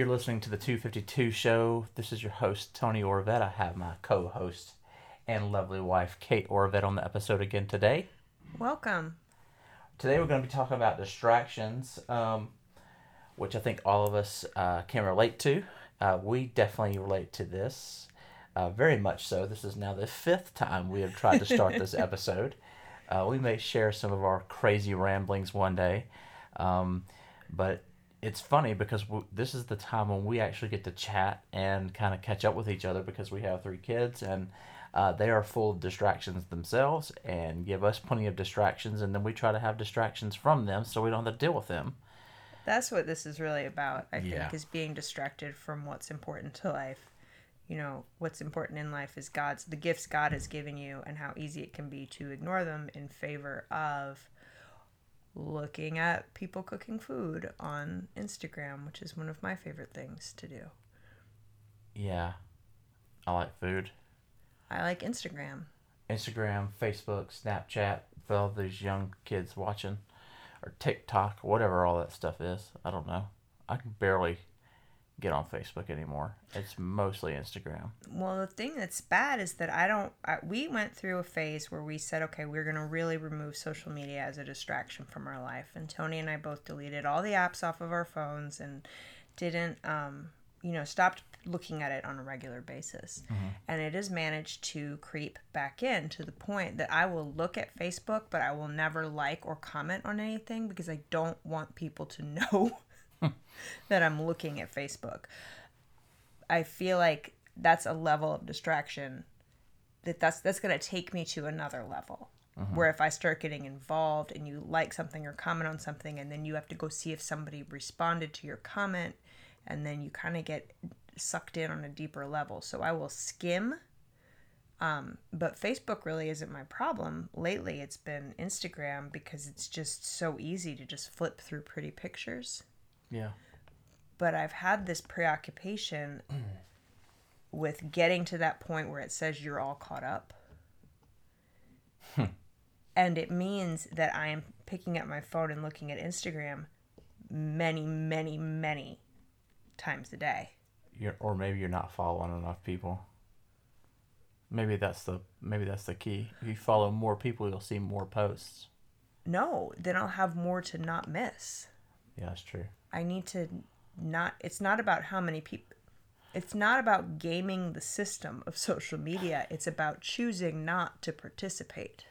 You're listening to the 252 show. This is your host, Tony Orvet. I have my co host and lovely wife, Kate Orvet, on the episode again today. Welcome. Today we're going to be talking about distractions, um, which I think all of us uh, can relate to. Uh, we definitely relate to this, uh, very much so. This is now the fifth time we have tried to start this episode. Uh, we may share some of our crazy ramblings one day, um, but it's funny because this is the time when we actually get to chat and kind of catch up with each other because we have three kids and uh, they are full of distractions themselves and give us plenty of distractions, and then we try to have distractions from them so we don't have to deal with them. That's what this is really about, I Yeah. think, is being distracted from what's important to life. You know, what's important in life is God's the gifts God has given you and how easy it can be to ignore them in favor of looking at people cooking food on Instagram, which is one of my favorite things to do. Yeah, I like food. I like Instagram. Instagram, Facebook, Snapchat, for all these young kids watching, or TikTok, whatever all that stuff is. I don't know. I can barely get on Facebook anymore. It's mostly Instagram. Well, the thing that's bad is that I don't. I, we went through a phase where we said, okay, we're going to really remove social media as a distraction from our life. And Tony and I both deleted all the apps off of our phones and didn't, um, you know, stopped looking at it on a regular basis. And it has managed to creep back in to the point that I will look at Facebook, but I will never like or comment on anything because I don't want people to know that I'm looking at Facebook. I feel like that's a level of distraction that that's that's going to take me to another level. Where if I start getting involved and you like something or comment on something and then you have to go see if somebody responded to your comment and then you kind of get sucked in on a deeper level. So I will skim um, but Facebook really isn't my problem. Lately, it's been Instagram because it's just so easy to just flip through pretty pictures Yeah. but I've had this preoccupation with getting to that point where it says you're all caught up. Hmm. and it means that I am picking up my phone and looking at Instagram many, many, many times a day. You're, or maybe you're not following enough people. Maybe that's the maybe that's the key. If you follow more people, you'll see more posts. No, then I'll have more to not miss. Yeah, that's true. I need to not, it's not about how many people. It's not about gaming the system of social media. It's about choosing not to participate.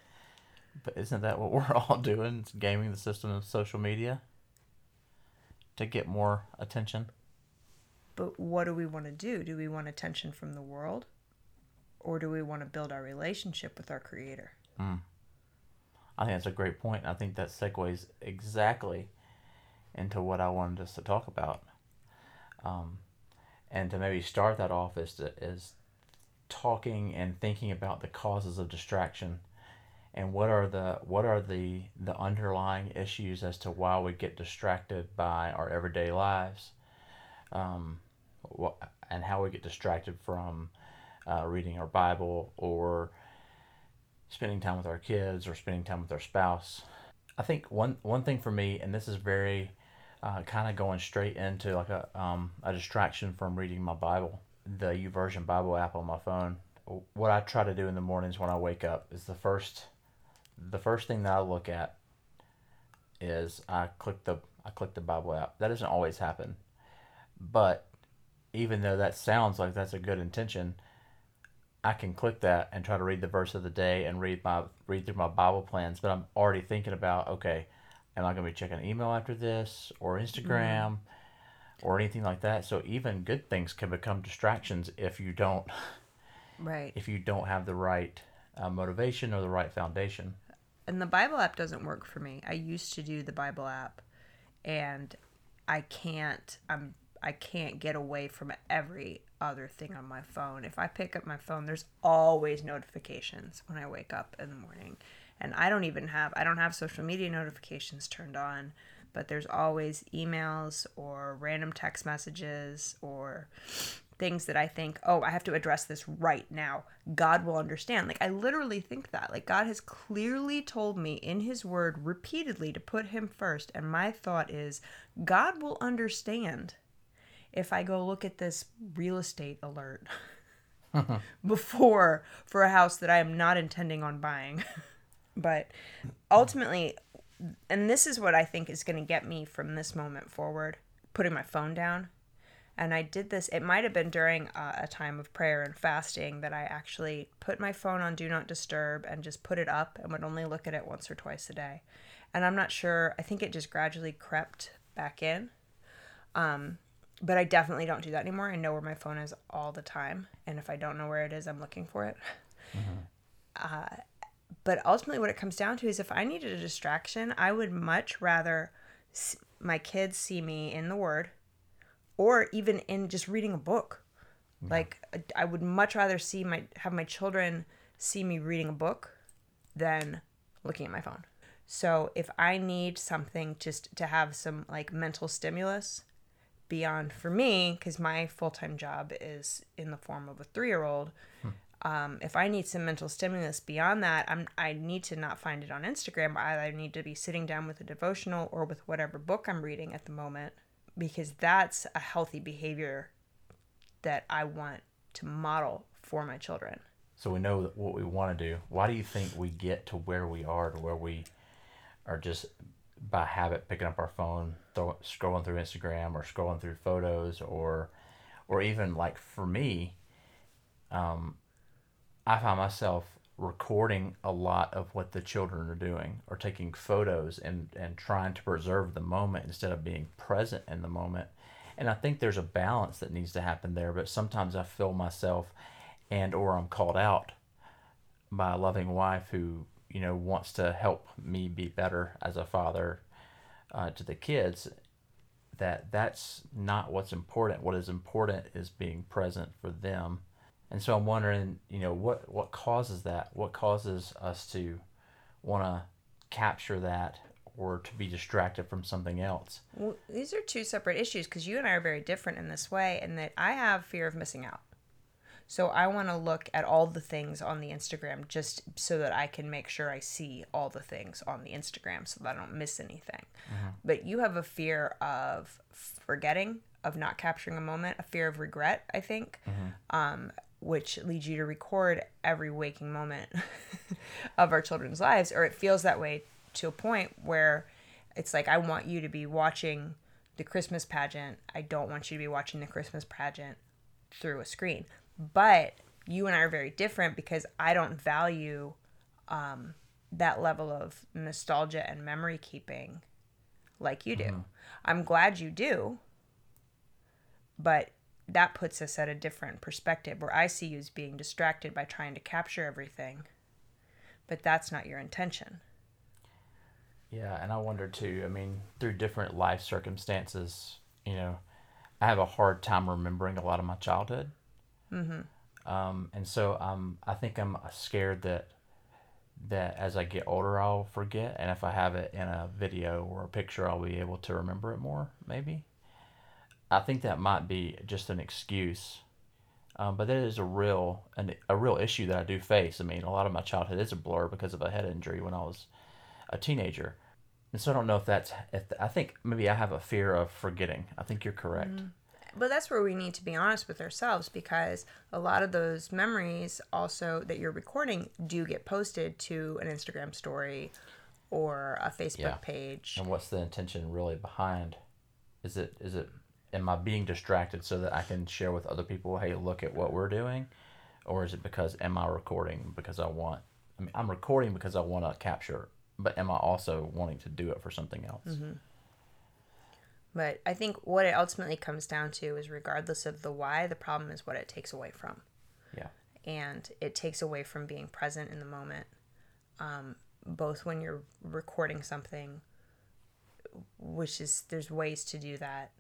But isn't that what we're all doing? It's gaming the system of social media to get more attention. But what do we want to do? Do we want attention from the world? Or do we want to build our relationship with our creator? Hmm. I think that's a great point. I think that segues exactly into what I wanted us to talk about. Um, and to maybe start that off is, to, is talking and thinking about the causes of distraction and what are the what are the the underlying issues as to why we get distracted by our everyday lives um, wha- and how we get distracted from uh, reading our bible or spending time with our kids or spending time with our spouse. I think one one thing for me, and this is very uh, kind of going straight into like a um, a distraction from reading my Bible, the YouVersion Bible app on my phone. What I try to do in the mornings when I wake up is the first the first thing that I look at is I click the I click the Bible app. That doesn't always happen, but even though that sounds like that's a good intention, I can click that and try to read the verse of the day and read my read through my Bible plans. But I'm already thinking about okay, am I going to be checking email after this or Instagram or anything like that? So even good things can become distractions if you don't Right. if you don't have the right uh, motivation or the right foundation. And the Bible app doesn't work for me. I used to do the Bible app and I can't I'm I can't get away from every other thing on my phone. If I pick up my phone, there's always notifications when I wake up in the morning. And I don't even have I don't have social media notifications turned on, but there's always emails or random text messages or things that I think, oh, I have to address this right now. God will understand. Like, I literally think that. Like, God has clearly told me in His Word repeatedly to put Him first. And my thought is, God will understand. if I go look at this real estate alert before for a house that I am not intending on buying. but ultimately, and this is what I think is going to get me from this moment forward putting my phone down. And I did this, it might have been during a, a time of prayer and fasting that I actually put my phone on Do Not Disturb and just put it up and would only look at it once or twice a day. And I'm not sure, I think it just gradually crept back in. Um, but I definitely don't do that anymore. I know where my phone is all the time. And if I don't know where it is, I'm looking for it. Mm-hmm. Uh, but ultimately, what it comes down to is if I needed a distraction, I would much rather my kids see me in the Word or even in just reading a book. Yeah. Like, I would much rather see my have my children see me reading a book than looking at my phone. So if I need something just to have some like mental stimulus beyond for me, because my full time job is in the form of a three year old, hmm. Um, if I need some mental stimulus beyond that, I'm I need to not find it on Instagram. I either need to be sitting down with a devotional or with whatever book I'm reading at the moment, because that's a healthy behavior that I want to model for my children. So we know what we want to do. Why do you think we get to where we are, to where we are just by habit picking up our phone, throw, scrolling through Instagram or scrolling through photos or or even like for me, um, I find myself recording a lot of what the children are doing or taking photos and, and trying to preserve the moment instead of being present in the moment. And I think there's a balance that needs to happen there, but sometimes I feel myself and or I'm called out by a loving wife who you know wants to help me be better as a father uh, to the kids that that's not what's important what is important is being present for them and so i'm wondering you know what what causes that what causes us to want to capture that or to be distracted from something else well, these are two separate issues because you and i are very different in this way in that i have fear of missing out so I want to look at all the things on the Instagram just so that I can make sure I see all the things on the Instagram so that I don't miss anything. Mm-hmm. But you have a fear of forgetting, of not capturing a moment, a fear of regret, I think. Mm-hmm. Um, which leads you to record every waking moment of our children's lives, or it feels that way to a point where it's like, I want you to be watching the Christmas pageant. I don't want you to be watching the Christmas pageant through a screen. But you and I are very different because I don't value um, that level of nostalgia and memory keeping like you do. Mm-hmm. I'm glad you do, but that puts us at a different perspective where I see you as being distracted by trying to capture everything, but that's not your intention. Yeah, and I wonder too, I mean, through different life circumstances, you know, I have a hard time remembering a lot of my childhood. Mm-hmm. Um, and so um, I think I'm scared that that as I get older I'll forget, and if I have it in a video or a picture, I'll be able to remember it more. Maybe. I think that might be just an excuse, um, but that is a real an, a real issue that I do face. I mean, a lot of my childhood is a blur because of a head injury when I was a teenager, and so I don't know if that's. If I think maybe I have a fear of forgetting. I think you're correct. Mm-hmm but that's where we need to be honest with ourselves because a lot of those memories also that you're recording do get posted to an Instagram story or a Facebook yeah. page. And what's the intention really behind? Is it is it am I being distracted so that I can share with other people, hey, look at what we're doing? Or is it because am I recording because I want I mean I'm recording because I want to capture, but am I also wanting to do it for something else? Mm-hmm. But I think what it ultimately comes down to is regardless of the why, the problem is what it takes away from. Yeah. And it takes away from being present in the moment, um, both when you're recording something, which is, there's ways to do that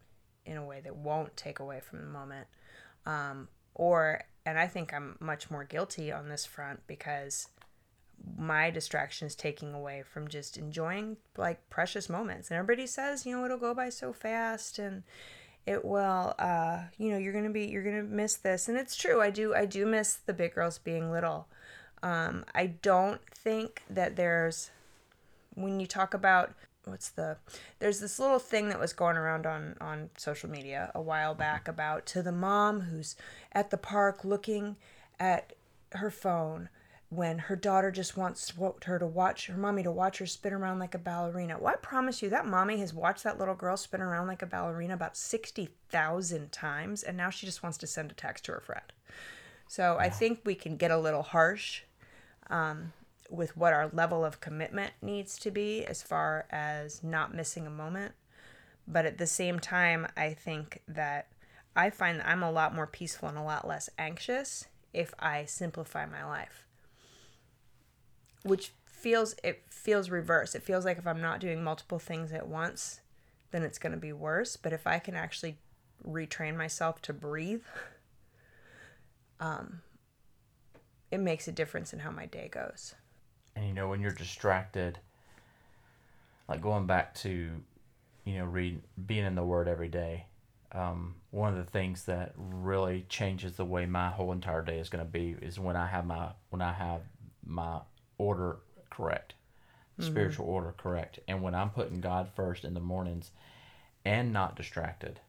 in a way that won't take away from the moment. Um, or, and I think I'm much more guilty on this front because my distraction is taking away from just enjoying like precious moments. And everybody says, you know, it'll go by so fast and it will uh, you know, you're gonna be you're gonna miss this. And it's true, I do I do miss the big girls being little. Um, I don't think that there's when you talk about what's the there's this little thing that was going around on on social media a while back about to the mom who's at the park looking at her phone when her daughter just wants her to watch her mommy to watch her spin around like a ballerina. Well, I promise you that mommy has watched that little girl spin around like a ballerina about 60,000 times and now she just wants to send a text to her friend. So. I think we can get a little harsh um, with what our level of commitment needs to be as far as not missing a moment. But at the same time, I think that I find that I'm a lot more peaceful and a lot less anxious if I simplify my life. Which feels it feels reverse. It feels like if I'm not doing multiple things at once, then it's going to be worse, but if I can actually retrain myself to breathe, um it makes a difference in how my day goes. And you know when you're distracted like going back to you know read being in the word every day um, one of the things that really changes the way my whole entire day is going to be is when I have my when I have my order correct, mm-hmm. spiritual order correct, and when I'm putting God first in the mornings, and not distracted,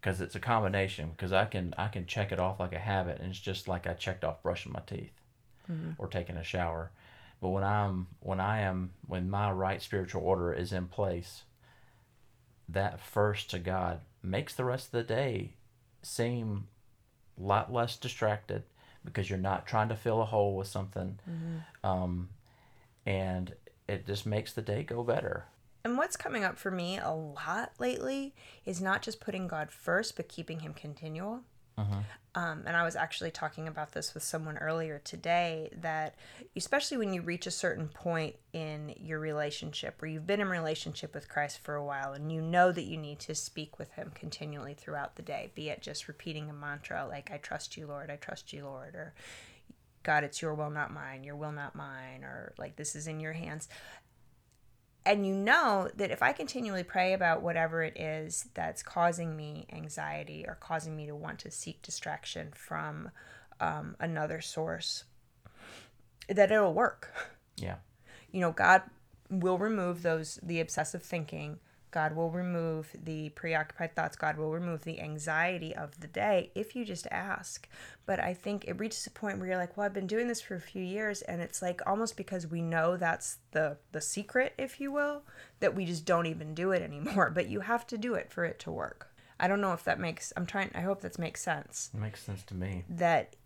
because it's a combination. Because I can I can check it off like a habit, and it's just like I checked off brushing my teeth, mm-hmm. or taking a shower. But when I'm when I am when my right spiritual order is in place, that first to God makes the rest of the day seem a lot less distracted because you're not trying to fill a hole with something. Mm-hmm. Um, and it just makes the day go better. And what's coming up for me a lot lately is not just putting God first, but keeping Him continual. Uh-huh. Um, and I was actually talking about this with someone earlier today that, especially when you reach a certain point in your relationship where you've been in relationship with Christ for a while and you know that you need to speak with Him continually throughout the day, be it just repeating a mantra like, I trust you, Lord, I trust you, Lord, or God, it's your will, not mine, your will, not mine, or like, this is in your hands and you know that if I continually pray about whatever it is that's causing me anxiety or causing me to want to seek distraction from um, another source, that it'll work. Yeah. You know, God will remove those, the obsessive thinking God will remove the preoccupied thoughts. God will remove the anxiety of the day if you just ask. But I think it reaches a point where you're like, well, I've been doing this for a few years, and it's like almost because we know that's the the secret, if you will, that we just don't even do it anymore. But you have to do it for it to work. I don't know if that makes. I'm trying. I hope that makes sense. It makes sense to me. That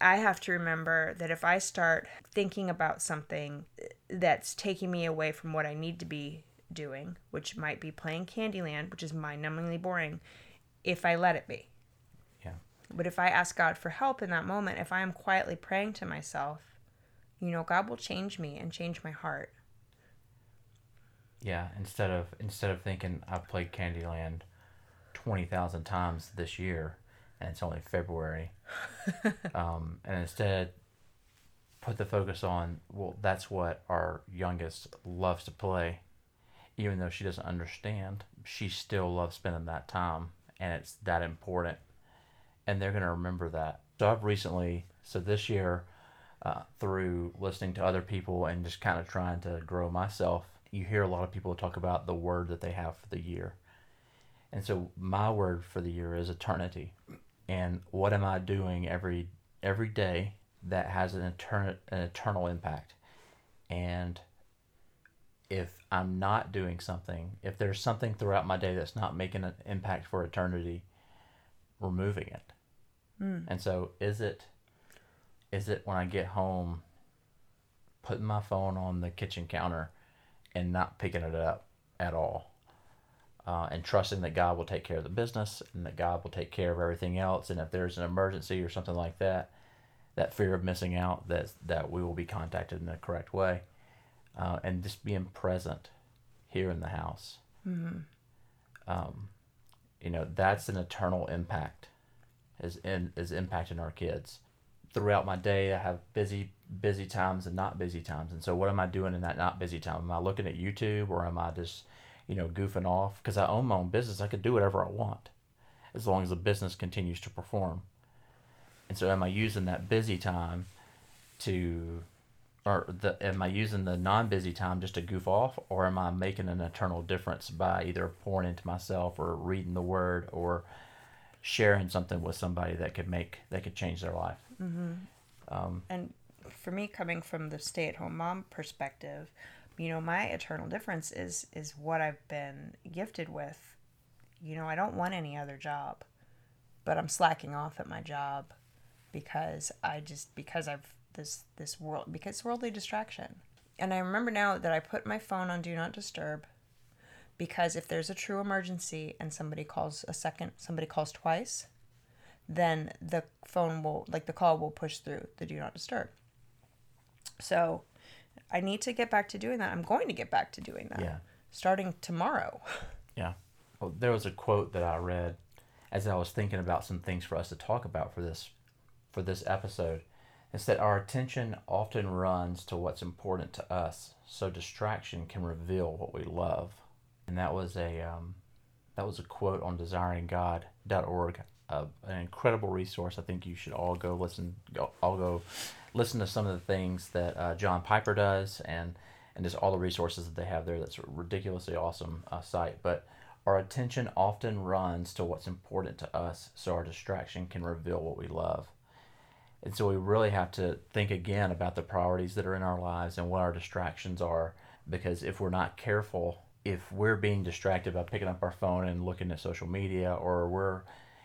I have to remember that if I start thinking about something that's taking me away from what I need to be doing, which might be playing Candyland, which is mind numbingly boring, if I let it be. Yeah. But if I ask God for help in that moment, if I am quietly praying to myself, you know, God will change me and change my heart. Yeah, instead of instead of thinking I've played Candyland twenty thousand times this year and it's only February. um, and instead put the focus on well that's what our youngest loves to play even though she doesn't understand, she still loves spending that time and it's that important. And they're going to remember that. So I've recently, so this year, uh, through listening to other people and just kind of trying to grow myself, you hear a lot of people talk about the word that they have for the year. And so my word for the year is eternity. And what am I doing every every day that has an eternal an eternal impact? And if I'm not doing something, if there's something throughout my day that's not making an impact for eternity, removing it. Mm. And so is it is it when I get home putting my phone on the kitchen counter and not picking it up at all? Uh, and trusting that God will take care of the business and that God will take care of everything else. And if there's an emergency or something like that, that fear of missing out, that that we will be contacted in the correct way uh, and just being present here in the house. Mm-hmm. Um, you know, that's an eternal impact, is in is impacting our kids. Throughout my day, I have busy busy times and not busy times, and so what am I doing in that not busy time? Am I looking at YouTube or am I just, you know, goofing off? Because I own my own business, I could do whatever I want, as long as the business continues to perform. And so, am I using that busy time to or the, am I using the non-busy time just to goof off, or am I making an eternal difference by either pouring into myself or reading the Word or sharing something with somebody that could make that could change their life? Mm-hmm. Um, and for me, coming from the stay-at-home mom perspective, you know, my eternal difference is is what I've been gifted with. You know, I don't want any other job, but I'm slacking off at my job because I just because I've this this world because worldly distraction. And I remember now that I put my phone on do not disturb because if there's a true emergency and somebody calls a second, somebody calls twice, then the phone will like the call will push through the do not disturb. So I need to get back to doing that. I'm going to get back to doing that. Yeah. Starting tomorrow. Yeah. Well, there was a quote that I read as I was thinking about some things for us to talk about for this for this episode. It's that our attention often runs to what's important to us, so distraction can reveal what we love. And that was a um, that was a quote on desiringgod.org, uh, an incredible resource. I think you should all go listen. Go, all go listen to some of the things that uh, John Piper does, and and just all the resources that they have there. That's a ridiculously awesome uh, site. But our attention often runs to what's important to us, so our distraction can reveal what we love. And so we really have to think again about the priorities that are in our lives and what our distractions are. Because if we're not careful, if we're being distracted by picking up our phone and looking at social media, or we're,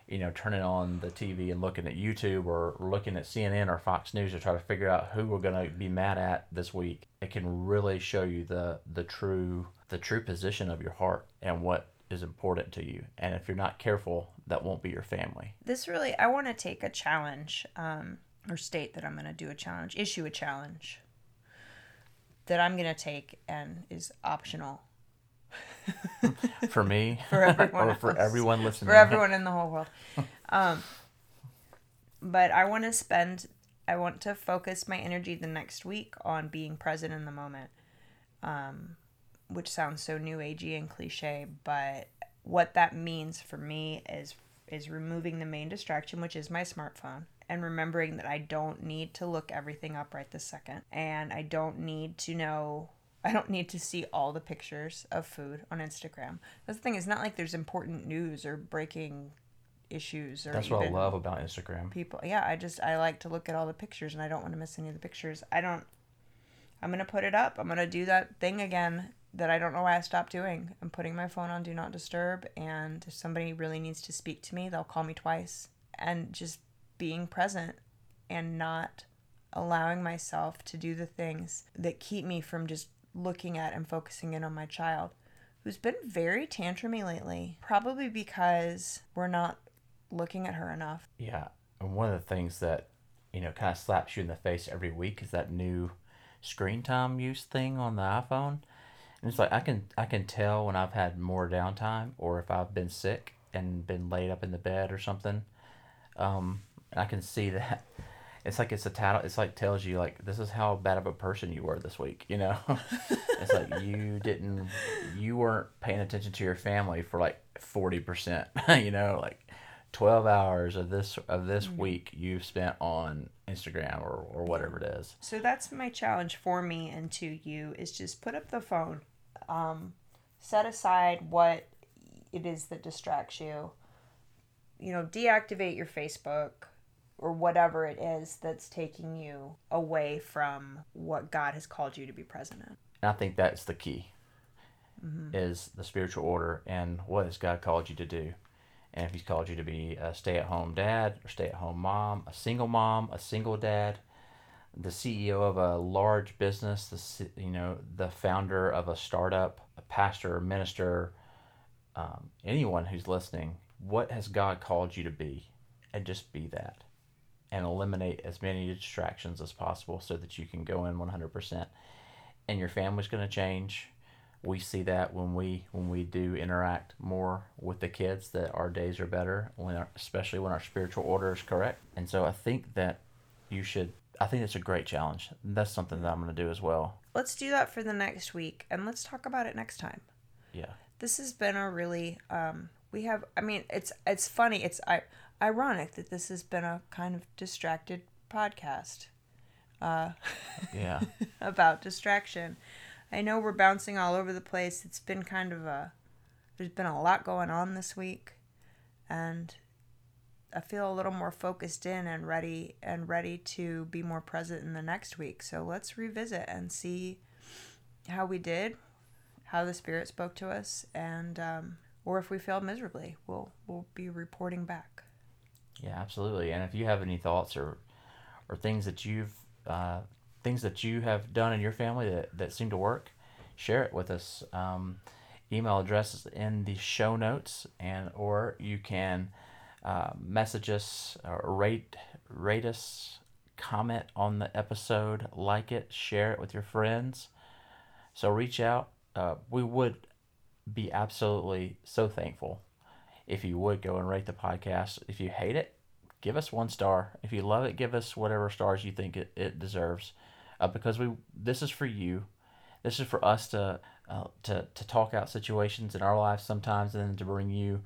you know, turning on the TV and looking at YouTube or looking at CNN or Fox News to try to figure out who we're going to be mad at this week, it can really show you the the true the true position of your heart and what is important to you. And if you're not careful, that won't be your family. This really, I want to take a challenge um, or state that I'm going to do a challenge, issue a challenge that I'm going to take and is optional. for me, for everyone, or for else. everyone listening, for everyone in the whole world. Um, but I want to spend, I want to focus my energy the next week on being present in the moment. Um, which sounds so new agey and cliche, but what that means for me is is removing the main distraction, which is my smartphone, and remembering that I don't need to look everything up right this second, and I don't need to know. I don't need to see all the pictures of food on Instagram. That's the thing. It's not like there's important news or breaking issues or that's what I love about Instagram. People, yeah, I just I like to look at all the pictures, and I don't want to miss any of the pictures. I don't. I'm gonna put it up. I'm gonna do that thing again that I don't know why I stopped doing. I'm putting my phone on do not disturb, and if somebody really needs to speak to me, they'll call me twice. And just being present and not allowing myself to do the things that keep me from just looking at and focusing in on my child, who's been very tantrumy lately, probably because we're not looking at her enough. Yeah. And one of the things that, you know, kind of slaps you in the face every week is that new screen time use thing on the iPhone and it's like I can I can tell when I've had more downtime or if I've been sick and been laid up in the bed or something. Um, I can see that. It's like it's a title. It's like tells you like this is how bad of a person you were this week. You know, it's like you didn't, you weren't paying attention to your family for like forty percent. you know, like twelve hours of this of this mm-hmm. week you've spent on Instagram or or whatever it is. So that's my challenge for me and to you is just put up the phone um, set aside what it is that distracts you. You know, deactivate your Facebook or whatever it is that's taking you away from what God has called you to be present in. I think that's the key. Mm-hmm. Is the spiritual order and what has God called you to do? And if He's called you to be a stay-at-home dad or stay-at-home mom, a single mom, a single dad, the CEO of a large business, the you know the founder of a startup, a pastor, minister, um, anyone who's listening, what has God called you to be, and just be that, and eliminate as many distractions as possible so that you can go in one hundred percent, and your family's going to change. We see that when we when we do interact more with the kids, that our days are better, when our, especially when our spiritual order is correct. And so I think that you should I think it's a great challenge. That's something that I'm going to do as well. Let's do that for the next week and let's talk about it next time. Yeah. This has been a really um we have I mean it's it's funny it's I, ironic that this has been a kind of distracted podcast. uh, Yeah. about distraction. I know we're bouncing all over the place. It's been kind of a there's been a lot going on this week and I feel a little more focused in and ready and ready to be more present in the next week. So let's revisit and see how we did, how the spirit spoke to us, and um, or if we failed miserably. We'll we'll be reporting back. Yeah, absolutely. And if you have any thoughts or or things that you've uh, things that you have done in your family that, that seem to work, share it with us. Um, email address is in the show notes, and or you can uh, message us rate rate us, comment on the episode, like it, share it with your friends. So reach out. Uh, we would be absolutely so thankful if you would go and rate the podcast. If you hate it, give us one star. If you love it, give us whatever stars you think it, it deserves. Uh, because we this is for you. This is for us to uh, to to talk out situations in our lives sometimes, and then to bring you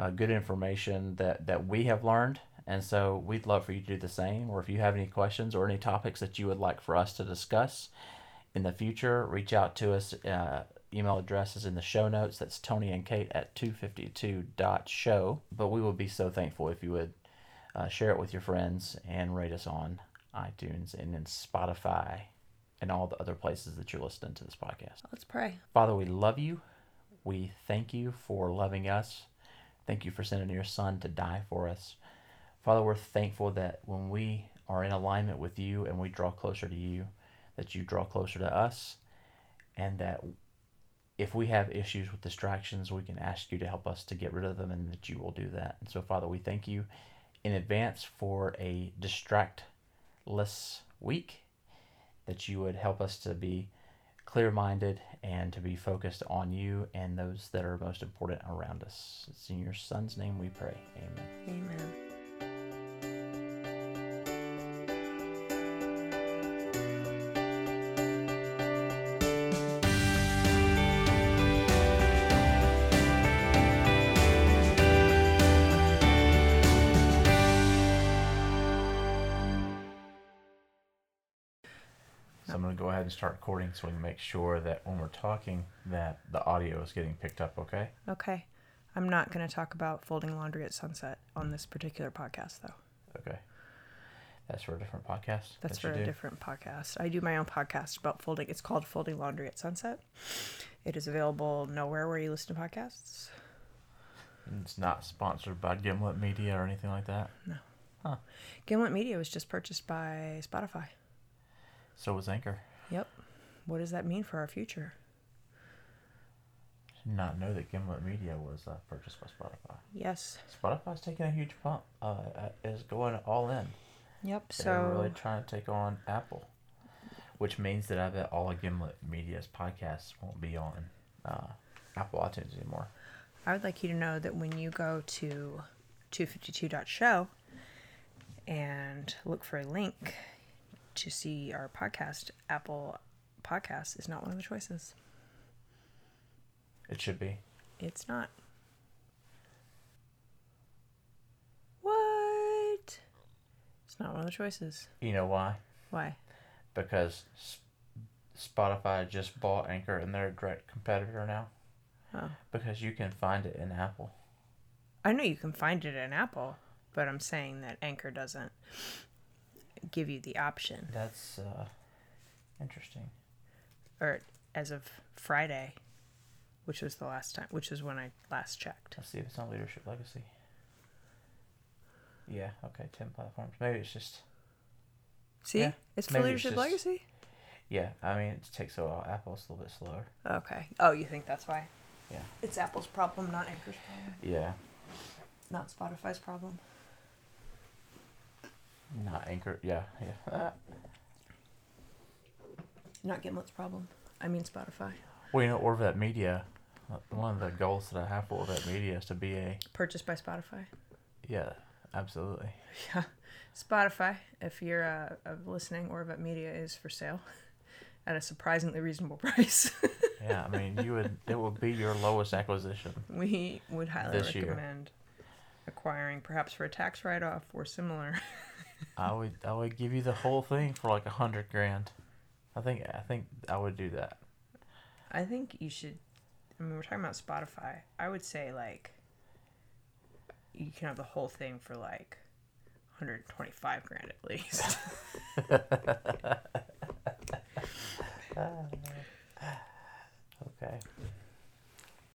uh, good information that that we have learned. And so we'd love for you to do the same. Or if you have any questions or any topics that you would like for us to discuss in the future, reach out to us. Uh, email address is in the show notes. That's Tony and Kate at 252.show. But we would be so thankful if you would uh, share it with your friends and rate us on iTunes and then Spotify and all the other places that you're listening to this podcast. Let's pray. Father, we love you. We thank you for loving us. Thank you for sending your son to die for us. Father, we're thankful that when we are in alignment with you and we draw closer to you, that you draw closer to us, and that if we have issues with distractions, we can ask you to help us to get rid of them and that you will do that. And so, Father, we thank you in advance for a distractless week, that you would help us to be clear minded and to be focused on you and those that are most important around us. It's in your Son's name we pray. Amen. Amen. Going to go ahead and start recording so we can make sure that when we're talking that the audio is getting picked up, okay? Okay. I'm not going to talk about folding laundry at sunset on this particular podcast, though. Okay. That's for a different podcast. That's that for a do? different podcast. I do my own podcast about folding. It's called Folding Laundry at Sunset. It is available nowhere where you listen to podcasts. And It's not sponsored by Gimlet Media or anything like that. No. Huh. Gimlet Media was just purchased by Spotify. So was Anchor. Yep. What does that mean for our future? Did not know that Gimlet Media was uh, purchased by Spotify. Yes. Spotify's taking a huge pump. Uh, uh, is going all in. Yep. So they're So really trying to take on Apple, which means that I bet all of Gimlet Media's podcasts won't be on uh, Apple iTunes anymore. I would like you to know that when you go to 252.show and look for a link to see our podcast, Apple Podcast is not one of the choices. It should be. It's not. What? It's not one of the choices. You know why? Why? Because Spotify just bought Anchor and they're a direct competitor now. Oh. Because you can find it in Apple. I know you can find it in Apple, but I'm saying that Anchor doesn't give you the option. That's uh, interesting. Or as of Friday, which was the last time, which is when I last checked. Let's see if it's on Leadership Legacy. Yeah, okay, 10 platforms. Maybe it's just, See? Yeah, it's for Leadership it's just- Legacy? yeah, I mean, it takes a while. Apple's a little bit slower. Okay. Oh, you think that's why? Yeah. It's Apple's problem, not Anchor's problem. Yeah, Not Spotify's problem. Not Anchor. Yeah, yeah. Uh, Not Gimlet's problem. I mean Spotify. well, you know, Orvet Media, one of the goals that I have for Orvet Media is to be a, Purchased by Spotify. yeah, absolutely. Yeah. Spotify, if you're uh, listening, Orvet Media is for sale at a surprisingly reasonable price. Yeah, I mean, you would, it would be your lowest acquisition. we would highly This year. recommend acquiring, perhaps for a tax write off or similar. I would I would give you the whole thing for like a hundred grand. I think I think I would do that. I think you should. I mean, we're talking about Spotify. I would say like you can have the whole thing for like 125 grand at least. Ah, okay.